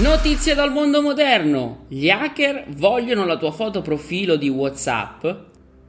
Notizie dal mondo moderno. Gli hacker vogliono la tua foto profilo di WhatsApp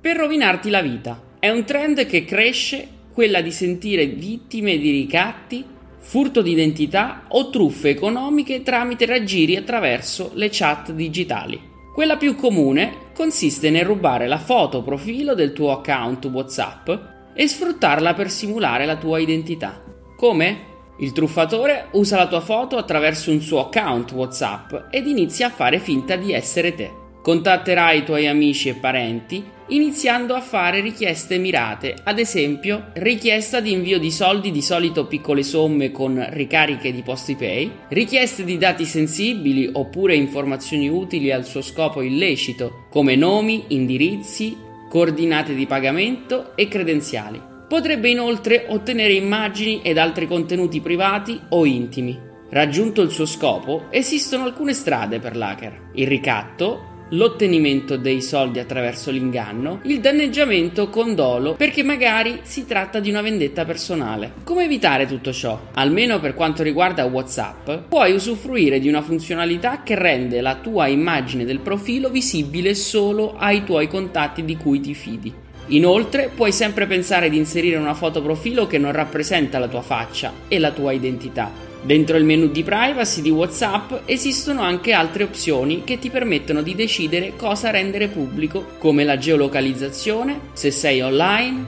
per rovinarti la vita. È un trend che cresce quella di sentire vittime di ricatti, furto di identità o truffe economiche tramite raggiri attraverso le chat digitali. Quella più comune consiste nel rubare la foto profilo del tuo account WhatsApp e sfruttarla per simulare la tua identità. Come? Il truffatore usa la tua foto attraverso un suo account WhatsApp ed inizia a fare finta di essere te. Contatterà i tuoi amici e parenti iniziando a fare richieste mirate, ad esempio richiesta di invio di soldi di solito piccole somme con ricariche di PostiPay, richieste di dati sensibili oppure informazioni utili al suo scopo illecito, come nomi, indirizzi, coordinate di pagamento e credenziali. Potrebbe inoltre ottenere immagini ed altri contenuti privati o intimi. Raggiunto il suo scopo, esistono alcune strade per l'hacker. Il ricatto, l'ottenimento dei soldi attraverso l'inganno, il danneggiamento con dolo perché magari si tratta di una vendetta personale. Come evitare tutto ciò? Almeno per quanto riguarda WhatsApp, puoi usufruire di una funzionalità che rende la tua immagine del profilo visibile solo ai tuoi contatti di cui ti fidi. Inoltre puoi sempre pensare di inserire una foto profilo che non rappresenta la tua faccia e la tua identità. Dentro il menu di privacy di WhatsApp esistono anche altre opzioni che ti permettono di decidere cosa rendere pubblico, come la geolocalizzazione, se sei online,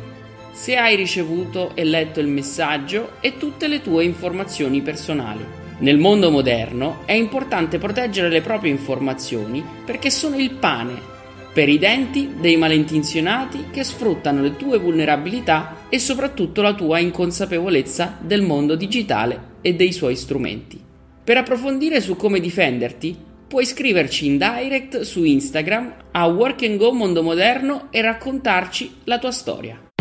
se hai ricevuto e letto il messaggio e tutte le tue informazioni personali. Nel mondo moderno è importante proteggere le proprie informazioni perché sono il pane per i denti dei malintenzionati che sfruttano le tue vulnerabilità e soprattutto la tua inconsapevolezza del mondo digitale e dei suoi strumenti. Per approfondire su come difenderti, puoi scriverci in direct su Instagram a Work and Go Mondo Moderno e raccontarci la tua storia.